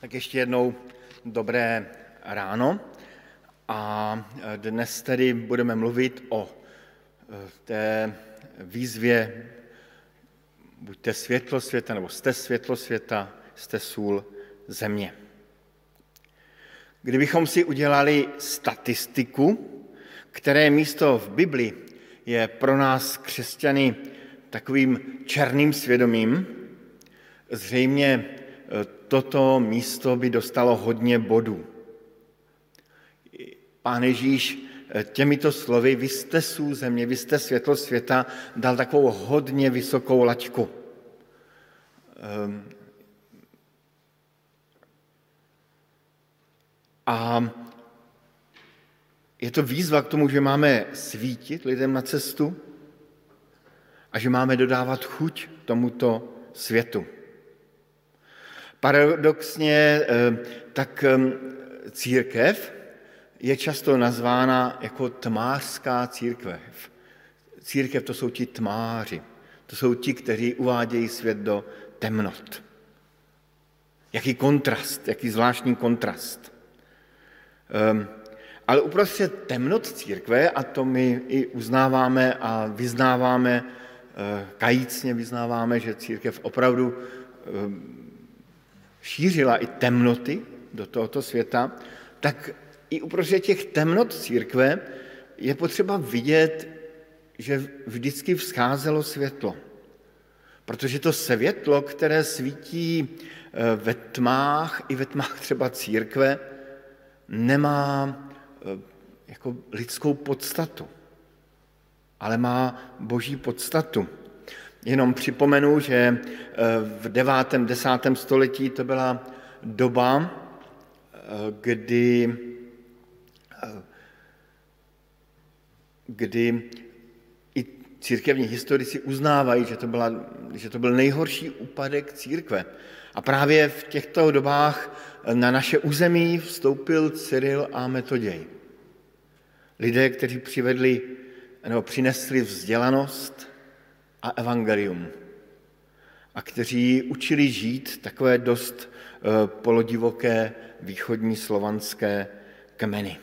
Tak ještě jednou dobré ráno. A dnes tedy budeme mluvit o eh, té výzvě buďte světlo světa, nebo jste světlo světa, jste sůl země. Kdybychom si udělali statistiku, které místo v Bibli je pro nás křesťany takovým černým svědomím, zřejmě toto místo by dostalo hodně bodů. Pán Ježíš eh, těmito slovy, vy jste sůl země, vy jste světlo světa, dal takovou hodně vysokou laťku. Ehm, a je to výzva k tomu, že máme svítit lidem na cestu a že máme dodávat chuť tomuto světu. Paradoxně eh, tak eh, církev je často nazvána jako tmářská církev. Církev to jsou ti tmáři, to jsou ti, kteří uvádějí svět do temnot. Jaký kontrast, jaký zvláštní kontrast. Um, ale uprostřed temnot církve, a to my i uznáváme a vyznáváme, uh, kajícně vyznáváme, že církev opravdu um, šířila i temnoty do tohoto světa, tak i uprostřed těch temnot církve je potřeba vidět, že vždycky vzcházelo světlo. Protože to světlo, které svítí eh, ve tmách, i ve tmách třeba církve, nemá eh, jako lidskou podstatu, ale má boží podstatu. Jenom připomenu, že eh, v 9. 10. století to byla doba, eh, kdy, eh, kdy i církevní historici uznávají, že to, byla, že to byl nejhorší úpadek církve. A právě v těchto dobách na naše území vstoupil Cyril a Metoděj. Lidé, kteří přivedli nebo přinesli vzdělanost, a evangelium a kteří učili žít takové dost eh, polodivoké východní slovanské kmeny.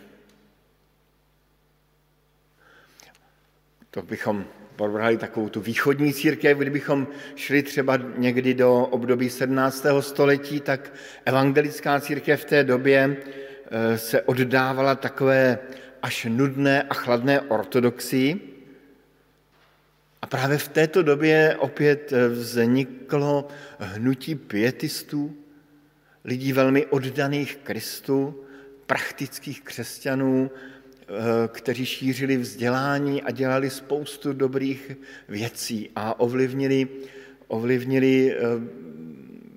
To bychom pobrali takovou tu východní církev, kdybychom šli třeba někdy do období 17. století, tak evangelická církev v té době eh, se oddávala takové až nudné a chladné ortodoxii, právě v této době opět eh, vzniklo hnutí pietistů, lidí velmi oddaných Kristu, praktických křesťanů, eh, kteří šířili vzdělání a dělali spoustu dobrých věcí a ovlivnili, ovlivnili eh,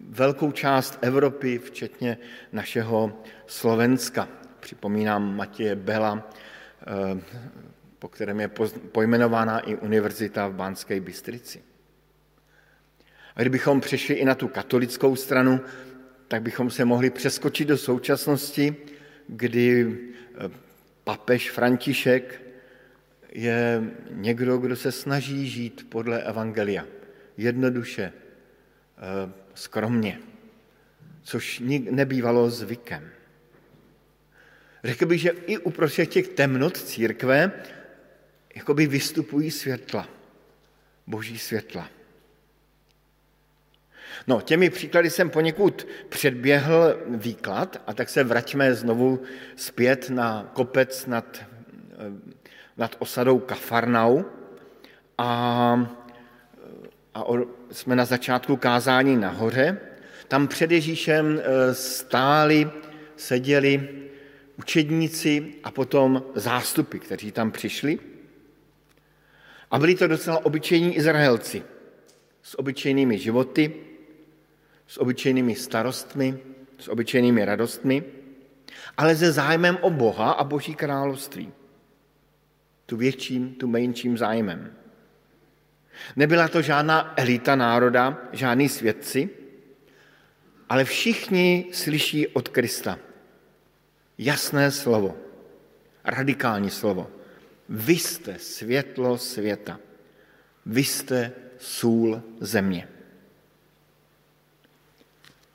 velkou část Evropy, včetně našeho Slovenska. Připomínám Matěje Bela, po kterém je pojmenována i univerzita v Bánské Bystrici. A kdybychom přešli i na tu katolickou stranu, tak bychom se mohli přeskočit do současnosti, kdy eh, papež František je někdo, kdo se snaží žít podle Evangelia. Jednoduše, eh, skromně, což nebývalo zvykem. Řekl bych, že i uprostřed těch temnot církve jakoby vystupují světla, boží světla. No, těmi příklady jsem poněkud předběhl výklad a tak se vraťme znovu zpět na kopec nad, nad osadou Kafarnau a, a jsme na začátku kázání nahoře. Tam před Ježíšem e, stáli, seděli učedníci a potom zástupy, kteří tam přišli. A byli to docela obyčejní Izraelci s obyčejnými životy, s obyčejnými starostmi, s obyčejnými radostmi, ale se zájmem o Boha a Boží království. Tu větším, tu menším zájmem. Nebyla to žádná elita národa, žádní svědci, ale všichni slyší od Krista jasné slovo, radikální slovo. Vy jste světlo světa. Vy jste sůl země.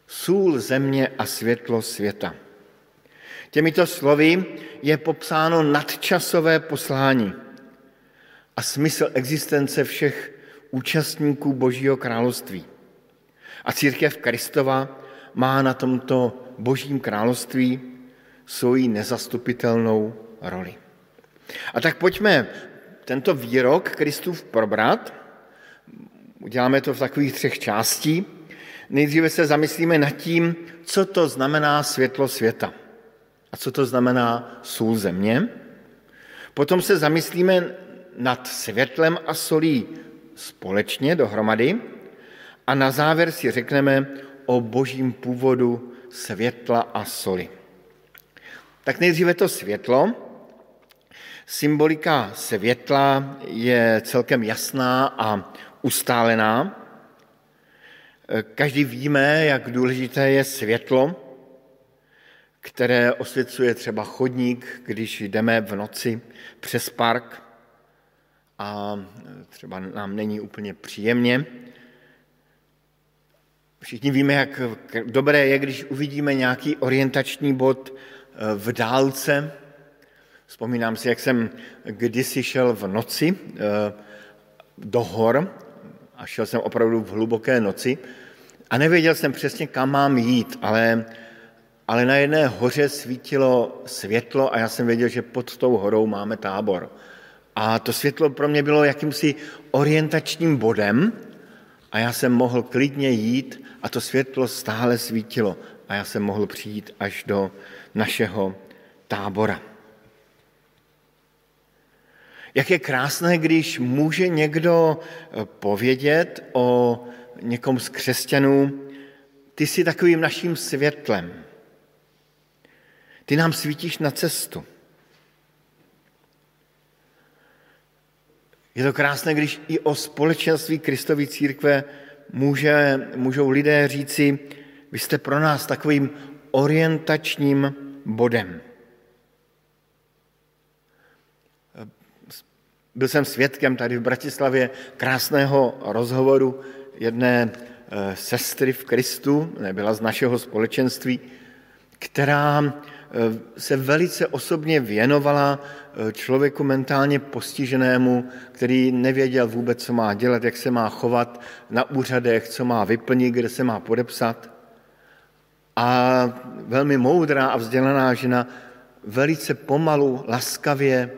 Sůl země a světlo světa. Těmito slovy je popsáno nadčasové poslání a smysl existence všech účastníků Božího království. A církev Kristova má na tomto Božím království svoji nezastupitelnou roli. A tak pojďme tento výrok Kristův probrat. Uděláme to v takových třech částí. Nejdříve se zamyslíme nad tím, co to znamená světlo světa a co to znamená sůl země. Potom se zamyslíme nad světlem a solí společně dohromady a na závěr si řekneme o božím původu světla a soli. Tak nejdříve to světlo. Symbolika světla je celkem jasná a ustálená. Každý víme, jak důležité je světlo, které osvěcuje třeba chodník, když jdeme v noci přes park a třeba nám není úplně příjemně. Všichni víme, jak dobré je, když uvidíme nějaký orientační bod v dálce. Vzpomínám si, jak jsem kdysi šel v noci eh, do hor a šel jsem opravdu v hluboké noci a nevěděl jsem přesně, kam mám jít, ale, ale na jedné hoře svítilo světlo a já jsem věděl, že pod tou horou máme tábor. A to světlo pro mě bylo jakýmsi orientačním bodem a já jsem mohl klidně jít a to světlo stále svítilo a já jsem mohl přijít až do našeho tábora. Jak je krásné, když může někdo eh, povědět o někom z křesťanů, ty jsi takovým naším světlem. Ty nám svítíš na cestu. Je to krásné, když i o společenství Kristovy církve může, můžou lidé říci, vy jste pro nás takovým orientačním bodem. Byl jsem svědkem tady v Bratislavě krásného rozhovoru jedné eh, sestry v Kristu, nebyla z našeho společenství, která Eh, se velice osobně věnovala eh, člověku mentálně postiženému, který nevěděl vůbec, co má dělat, jak se má chovat na úřadech, co má vyplnit, kde se má podepsat. A velmi moudrá a vzdělaná žena velice pomalu, laskavě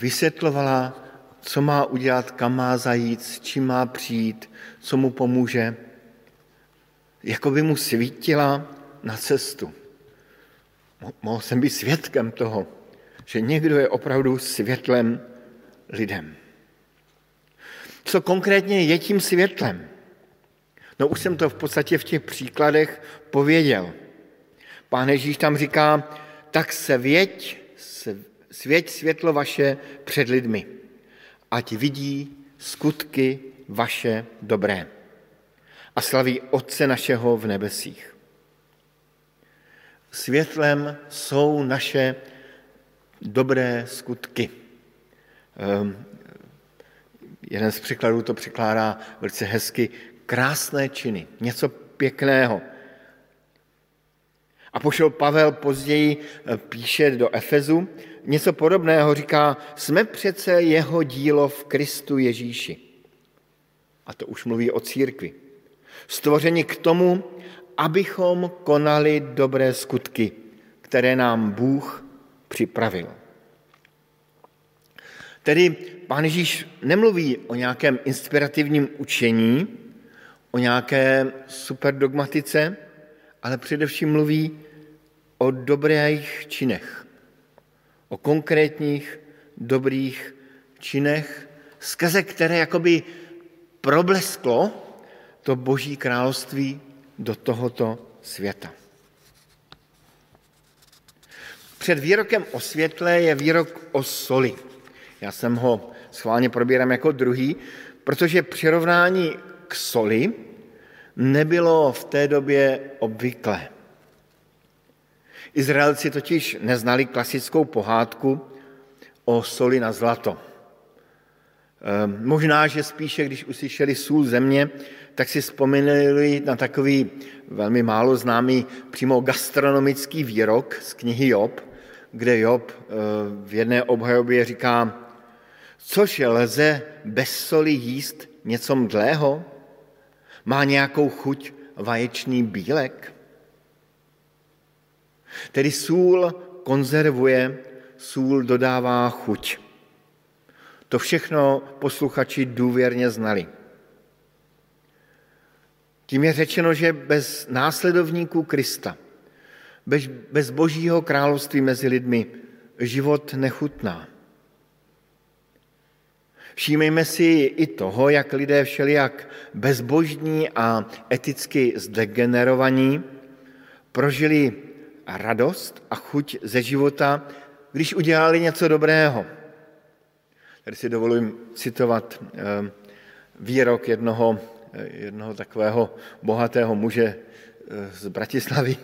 vysvětlovala, co má udělat, kam má zajít, s čím má přijít, co mu pomůže. Jako by mu svítila na cestu mohl jsem být svědkem toho, že někdo je opravdu světlem lidem. Co konkrétně je tím světlem? No už jsem to v podstatě v těch příkladech pověděl. Pán Ježíš tam říká, tak se věď, svěť světlo vaše před lidmi, ať vidí skutky vaše dobré a slaví Otce našeho v nebesích. Světlem jsou naše dobré skutky. Um, jeden z překladů to překládá velice hezky. Krásné činy, něco pěkného. A pošel Pavel později eh, píše do Efezu, něco podobného říká, jsme přece jeho dílo v Kristu Ježíši. A to už mluví o církvi. Stvoření k tomu, abychom konali dobré skutky, které nám Bůh připravil. Tedy pán Ježíš nemluví o nějakém inspirativním učení, o nějaké superdogmatice, ale především mluví o dobrých činech, o konkrétních dobrých činech, skrze které jakoby problesklo to boží království do tohoto světa. Před výrokem o světle je výrok o soli. Já jsem ho schválně probírám jako druhý, protože přirovnání k soli nebylo v té době obvyklé. Izraelci totiž neznali klasickou pohádku o soli na zlato. Možná, že spíše, když uslyšeli sůl země, tak si vzpomínali na takový velmi málo známý přímo gastronomický výrok z knihy Job, kde Job v jedné obhajobě říká, což lze bez soli jíst něco mdlého? Má nějakou chuť vaječný bílek? Tedy sůl konzervuje, sůl dodává chuť. To všechno posluchači důvěrně znali. Tím je řečeno, že bez následovníků Krista, bez, bez božího království mezi lidmi život nechutná. Všímejme si i toho, jak lidé všelijak bezbožní a eticky zdegenerovaní prožili radost a chuť ze života, když udělali něco dobrého. Tady si dovolím citovat eh, výrok jednoho, eh, jednoho takového bohatého muže eh, z Bratislavy,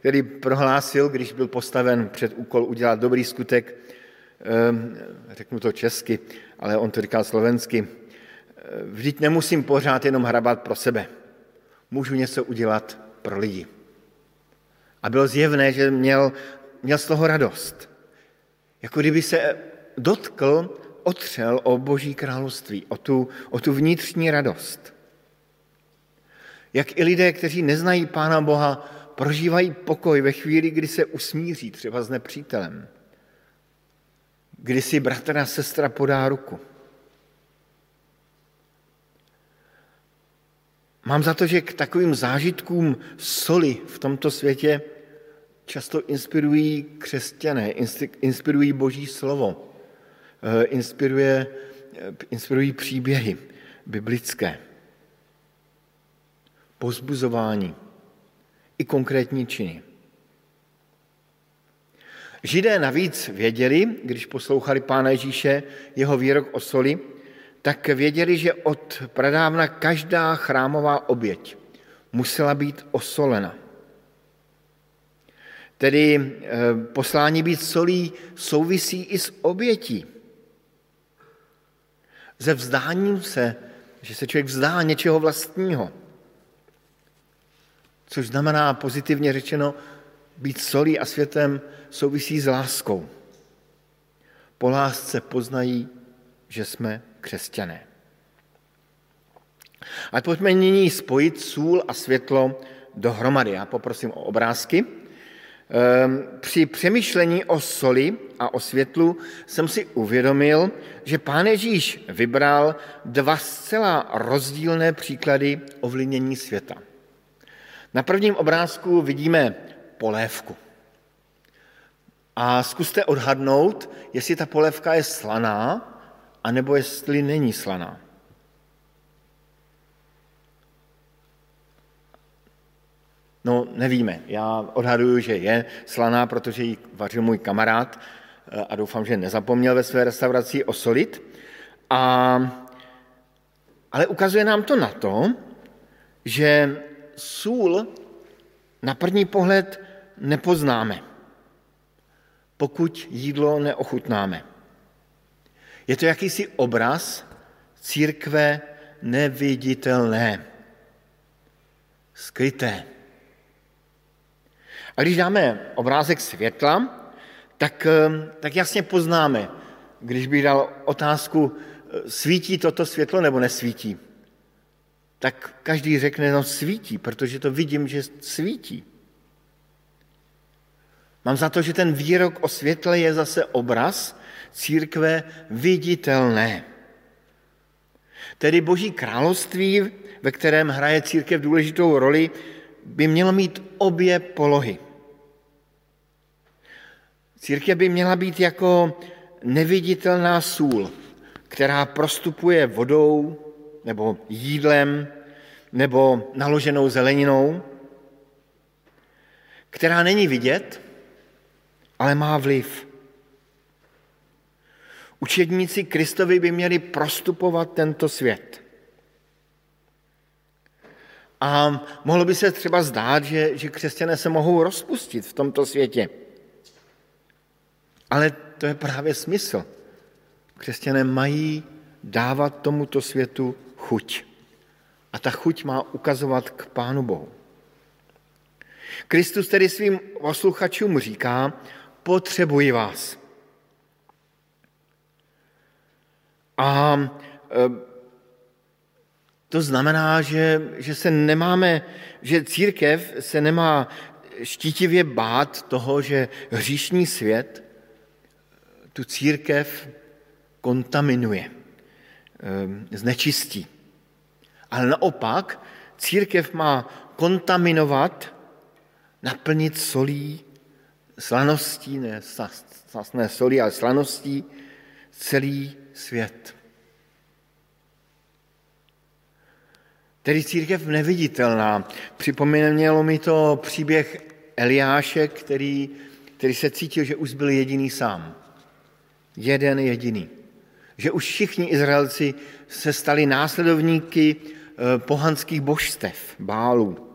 který prohlásil, když byl postaven před úkol udělat dobrý skutek, řeknu to česky, ale on to říkal slovensky, vždyť nemusím pořád jenom hrabat pro sebe. Můžu něco udělat pro lidi. A bylo zjevné, že měl, měl z toho radost. Jako kdyby se dotkl, otřel o boží království, o tu, o tu vnitřní radost. Jak i lidé, kteří neznají Pána Boha, prožívají pokoj ve chvíli, kdy se usmíří třeba s nepřítelem. Kdy si bratr a sestra podá ruku. Mám za to, že k takovým zážitkům soli v tomto světě často inspirují křesťané, inspirují Boží slovo, eh, inspiruje, eh, inspirují příběhy biblické, pozbuzování i konkrétní činy. Židé navíc věděli, když poslouchali Pána Ježíše, jeho výrok o soli, tak věděli, že od pradávna každá chrámová oběť musela být osolena. Tedy eh, poslání být solí souvisí i s obětí. Ze vzdáním se, že se člověk vzdá něčeho vlastního. Což znamená pozitivně řečeno, být solí a světem souvisí s láskou. Po lásce poznají, že jsme křesťané. A pojďme nyní spojit sůl a světlo dohromady. Já poprosím o obrázky. Ehm, při přemýšlení o soli a o světlu jsem si uvědomil, že pán Ježíš vybral dva zcela rozdílné příklady ovlivnění světa. Na prvním obrázku vidíme polévku. A zkuste odhadnout, jestli ta polévka je slaná, anebo jestli není slaná. No, nevíme. Já odhaduju, že je slaná, protože ji vařil můj kamarád eh, a doufám, že nezapomněl ve své restauraci osolit. A, ale ukazuje nám to na to, že sůl na první pohled nepoznáme, pokud jídlo neochutnáme. Je to jakýsi obraz církve neviditelné, skryté. A když dáme obrázek světla, tak, eh, tak jasně poznáme, když bych dal otázku, eh, svítí toto světlo nebo nesvítí, tak každý řekne, no svítí, protože to vidím, že svítí. Mám za to, že ten výrok o světle je zase obraz církve viditelné. Tedy Boží království, ve kterém hraje církev důležitou roli, by mělo mít obě polohy. Církev by měla být jako neviditelná sůl, která prostupuje vodou nebo jídlem nebo naloženou zeleninou, která není vidět, ale má vliv. Učedníci Kristovi by měli prostupovat tento svět. A mohlo by se třeba zdát, že, že křesťané se mohou rozpustit v tomto světě. Ale to je právě smysl. Křesťané mají dávat tomuto světu chuť. A ta chuť má ukazovat k Pánu Bohu. Kristus tedy svým posluchačům říká, potřebuji vás. A e, to znamená, že, že se nemáme, že církev se nemá štítivě bát toho, že hříšný svět tu církev kontaminuje, e, znečistí. Ale naopak církev má kontaminovat, naplnit solí, slaností, ne slasné solí, ale slaností celý svět. Tedy církev neviditelná. Připomnělo mi to příběh Eliáše, který, který se cítil, že už byl jediný sám. Jeden jediný. Že už všichni Izraelci se stali následovníky eh, pohanských božstev, bálů.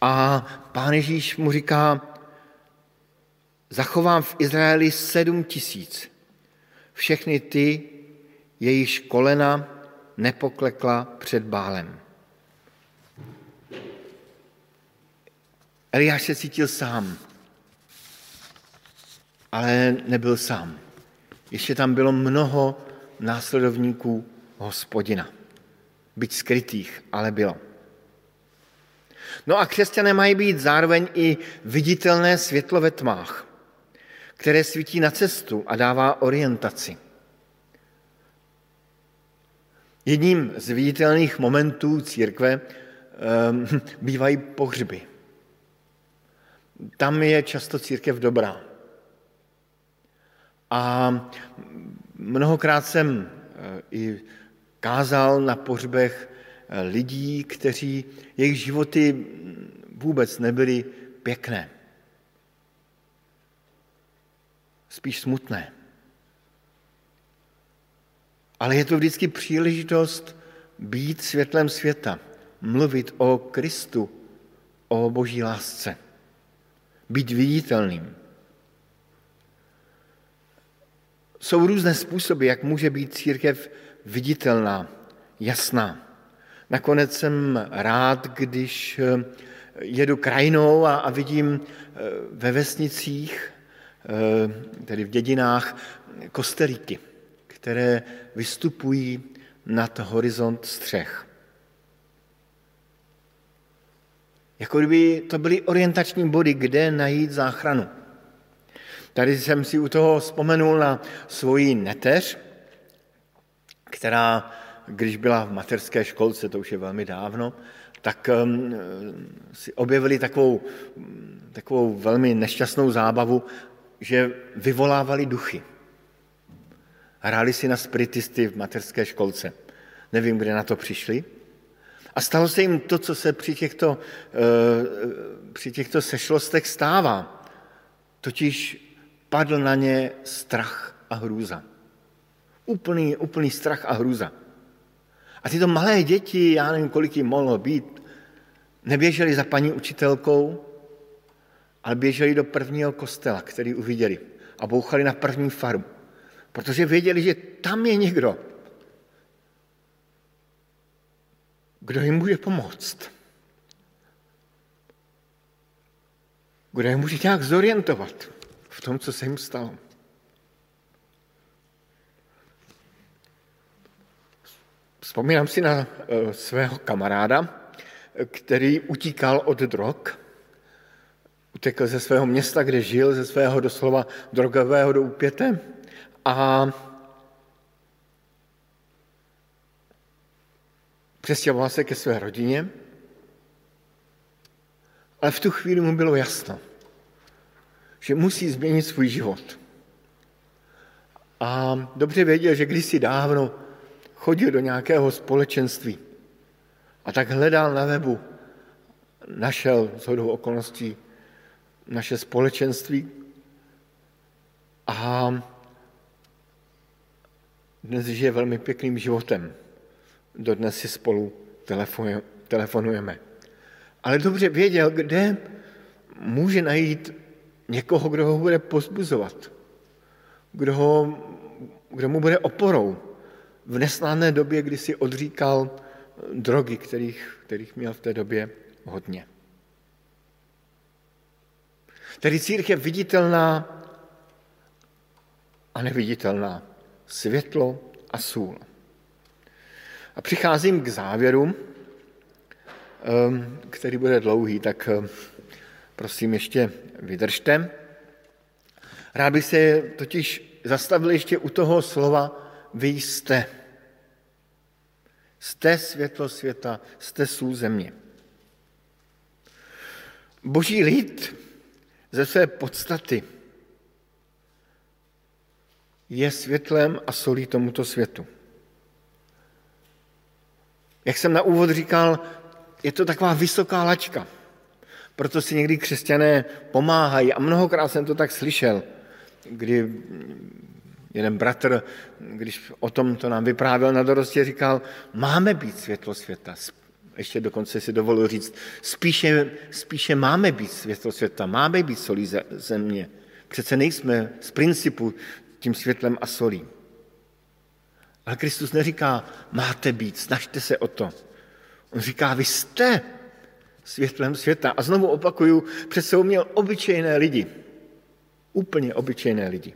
A pán Ježíš mu říká, zachovám v Izraeli sedm tisíc. Všechny ty, jejíž kolena nepoklekla před bálem. Eliáš se cítil sám, ale nebyl sám. Ještě tam bylo mnoho následovníků hospodina. Byť skrytých, ale bylo. No a křesťané mají být zároveň i viditelné světlo ve tmách, které svítí na cestu a dává orientaci. Jedním z viditelných momentů církve um, bývají pohřby. Tam je často církev dobrá. A mnohokrát jsem eh, i kázal na pohřbech lidí, kteří, jejich životy vůbec nebyly pěkné. Spíš smutné. Ale je to vždycky příležitost být světlem světa, mluvit o Kristu, o boží lásce, být viditelným. Jsou různé způsoby, jak může být církev viditelná, jasná. Nakonec jsem rád, když eh, jedu krajinou a, a vidím eh, ve vesnicích, tedy v dědinách, kostelíky, které vystupují nad horizont střech. Jako kdyby to byly orientační body, kde najít záchranu. Tady jsem si u toho vzpomenul na svoji neteř, která když byla v materské školce, to už je velmi dávno, tak si objevili takovou, takovou velmi nešťastnou zábavu, že vyvolávali duchy. Hráli si na spiritisty v materské školce. Nevím, kde na to přišli. A stalo se jim to, co se při těchto, uh, při těchto sešlostech stává. Totiž padl na ně strach a hrůza. Úplný, úplný strach a hrůza. A tyto malé děti, já nevím, kolik jim mohlo být, neběželi za paní učitelkou, ale běželi do prvního kostela, který uviděli a bouchali na první faru, protože věděli, že tam je někdo, kdo jim může pomoct. Kdo je může nějak zorientovat v tom, co se jim stalo. Vzpomínám si na eh, svého kamaráda, který utíkal od drog. Utekl ze svého města, kde žil, ze svého doslova drogového do úpěte. A přestěhoval se ke své rodině, ale v tu chvíli mu bylo jasno, že musí změnit svůj život. A dobře věděl, že kdysi dávno chodil do nějakého společenství a tak hledal na webu, našel z hodou okolností naše společenství a dnes žije velmi pěkným životem. Dodnes si spolu telefonujeme. Ale dobře věděl, kde může najít někoho, kdo ho bude pozbuzovat, kdo, ho, kdo mu bude oporou, v neslávné době, kdy si odříkal drogy, kterých, kterých měl v té době hodně. Tedy církev viditelná a neviditelná, světlo a sůl. A přicházím k závěru, který bude dlouhý, tak prosím ještě vydržte. Rád bych se totiž zastavil ještě u toho slova vy jste. Jste světlo světa, jste sůl země. Boží lid ze své podstaty je světlem a solí tomuto světu. Jak jsem na úvod říkal, je to taková vysoká lačka. Proto si někdy křesťané pomáhají a mnohokrát jsem to tak slyšel, kdy jeden bratr, když o tom to nám vyprávěl na dorostě, říkal, máme být světlo světa. Ještě dokonce si dovolu říct, spíše, spíše máme být světlo světa, máme být solí země. Přece nejsme z principu tím světlem a solí. Ale Kristus neříká, máte být, snažte se o to. On říká, vy jste světlem světa. A znovu opakuju, sebou měl obyčejné lidi. Úplně obyčejné lidi.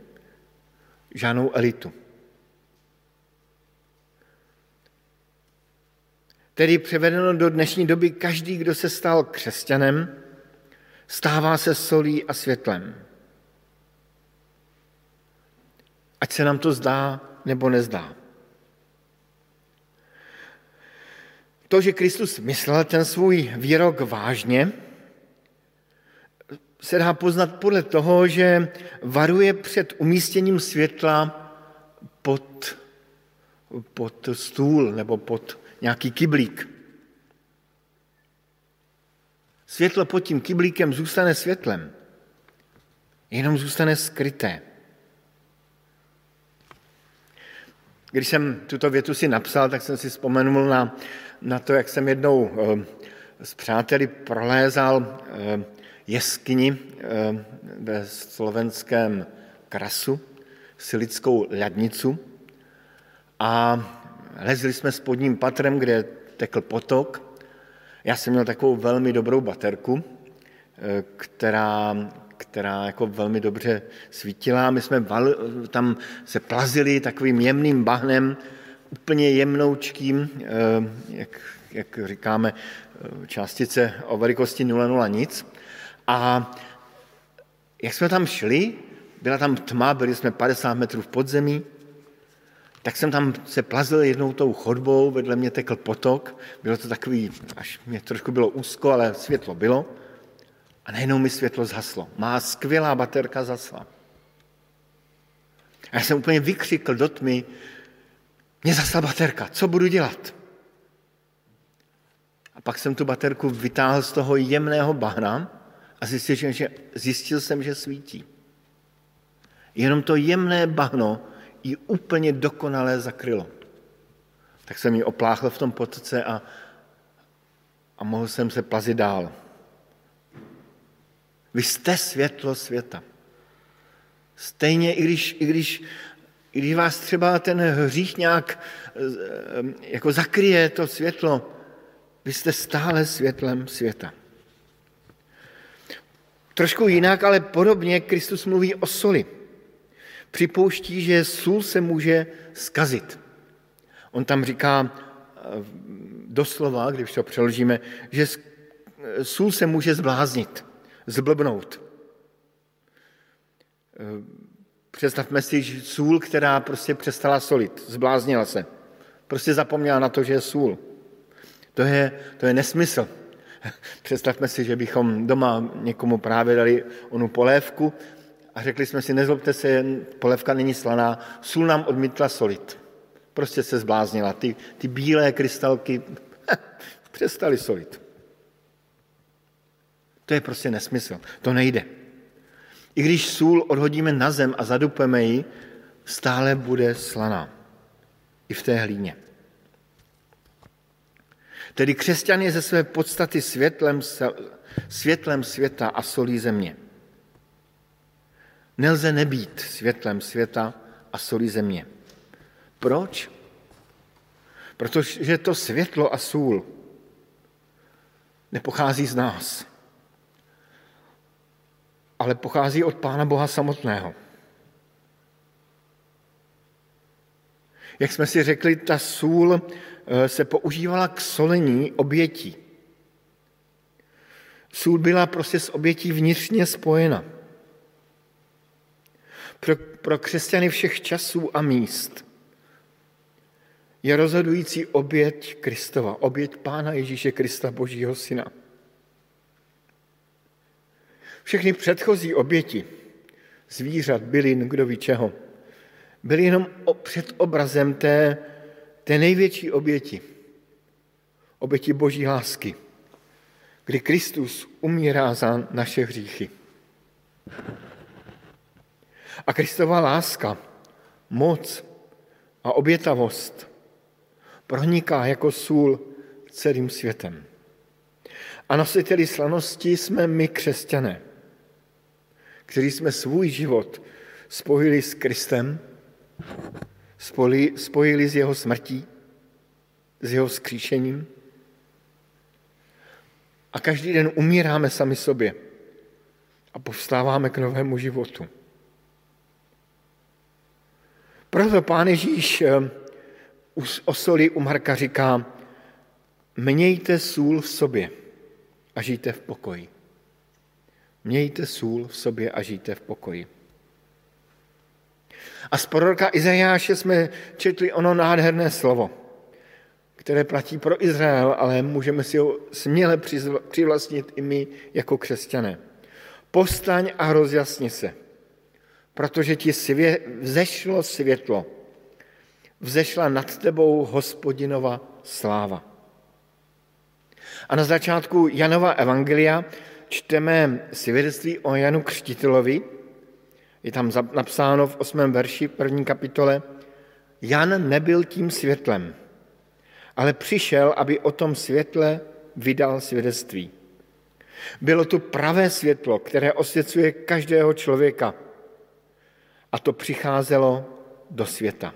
Žádnou elitu. Tedy převedeno do dnešní doby, každý, kdo se stal křesťanem, stává se solí a světlem. Ať se nám to zdá nebo nezdá. To, že Kristus myslel ten svůj výrok vážně, se dá poznat podle toho, že varuje před umístěním světla pod, pod stůl nebo pod nějaký kyblík. Světlo pod tím kyblíkem zůstane světlem, jenom zůstane skryté. Když jsem tuto větu si napsal, tak jsem si vzpomenul na, na to, jak jsem jednou eh, s přáteli prolézal eh, jeskyni eh, ve slovenském Krasu, silickou ladnicu a lezli jsme spodním patrem, kde tekl potok. Já jsem měl takovou velmi dobrou baterku, která, která jako velmi dobře svítila. My jsme val, tam se plazili takovým jemným bahnem, úplně jemnoučkým, eh, jak, jak říkáme, eh, částice o velikosti 0,0 nic. A jak jsme tam šli, byla tam tma, byli jsme 50 metrů v podzemí, tak jsem tam se plazil jednou tou chodbou, vedle mě tekl potok, bylo to takový, až mě trošku bylo úzko, ale světlo bylo. A najednou mi světlo zhaslo. Má skvělá baterka zasla. A já jsem úplně vykřikl do tmy, mě zasla baterka, co budu dělat? A pak jsem tu baterku vytáhl z toho jemného bahna a zjistil, že, zjistil jsem, že svítí. Jenom to jemné bahno ji úplně dokonale zakrylo. Tak jsem ji opláchl v tom potoce a, a mohl jsem se plazit dál. Vy jste světlo světa. Stejně, i když, i když, i když vás třeba ten hřích nějak eh, jako zakryje to světlo, vy jste stále světlem světa. Trošku jinak, ale podobně Kristus mluví o soli. Připouští, že sůl se může skazit. On tam říká eh, doslova, když to přeložíme, že sůl se může zbláznit zblbnout. Eh, představme si sůl, která prostě přestala solit, zbláznila se. Prostě zapomněla na to, že je sůl. To je, to je nesmysl. Představme si, že bychom doma někomu právě dali onu polévku a řekli jsme si, nezlobte se, polévka není slaná, sůl nám odmítla solit. Prostě se zbláznila. Ty, ty bílé krystalky přestaly solit. To je prostě nesmysl. To nejde. I když sůl odhodíme na zem a zadupeme ji, stále bude slaná. I v té hlíně. Tedy křesťan je ze své podstaty světlem, světlem světa a solí země. Nelze nebýt světlem světa a solí země. Proč? Protože to světlo a sůl nepochází z nás, ale pochází od Pána Boha samotného. Jak jsme si řekli, ta sůl eh, se používala k solení obětí. Sůl byla prostě s obětí vnitřně spojena. Pro, pro křesťany všech časů a míst je rozhodující oběť Kristova, oběť Pána Ježíše Krista, Božího Syna. Všechny předchozí oběti, zvířat, bylin, kdo ví čeho, byly jenom před obrazem té, té největší oběti. Oběti Boží lásky, kdy Kristus umírá za naše hříchy. A Kristova láska, moc a obětavost proniká jako sůl celým světem. A nositeli slanosti jsme my křesťané, kteří jsme svůj život spojili s Kristem, spojili, spojili s jeho smrtí, s jeho skříšením. A každý den umíráme sami sobě a povstáváme k novému životu. Proto pán Ježíš eh, o soli u Marka říká, mějte sůl v sobě a žijte v pokoji. Mějte sůl v sobě a žijte v pokoji. A z proroka Izajáše jsme četli ono nádherné slovo, které platí pro Izrael, ale můžeme si ho směle přivlastnit i my jako křesťané. Postaň a rozjasni se, protože ti svě, vzešlo světlo, vzešla nad tebou hospodinova sláva. A na začátku Janova evangelia čteme svědectví o Janu Křtitelovi, je tam napsáno v osmém verši první kapitole, Jan nebyl tím světlem, ale přišel, aby o tom světle vydal svědectví. Bylo to pravé světlo, které osvěcuje každého člověka. A to přicházelo do světa.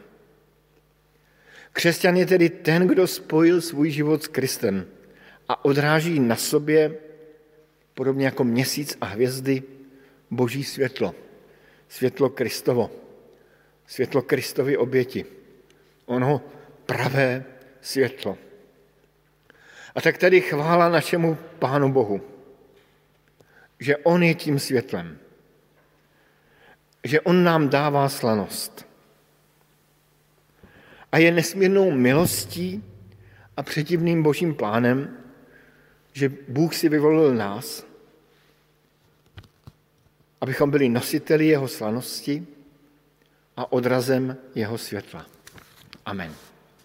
Křesťan je tedy ten, kdo spojil svůj život s Kristem a odráží na sobě, podobně jako měsíc a hvězdy, boží světlo světlo Kristovo, světlo Kristovy oběti, ono pravé světlo. A tak tedy chvála našemu Pánu Bohu, že On je tím světlem, že On nám dává slanost. A je nesmírnou milostí a předivným božím plánem, že Bůh si vyvolil nás, abychom byli nositeli jeho slanosti a odrazem jeho světla. Amen.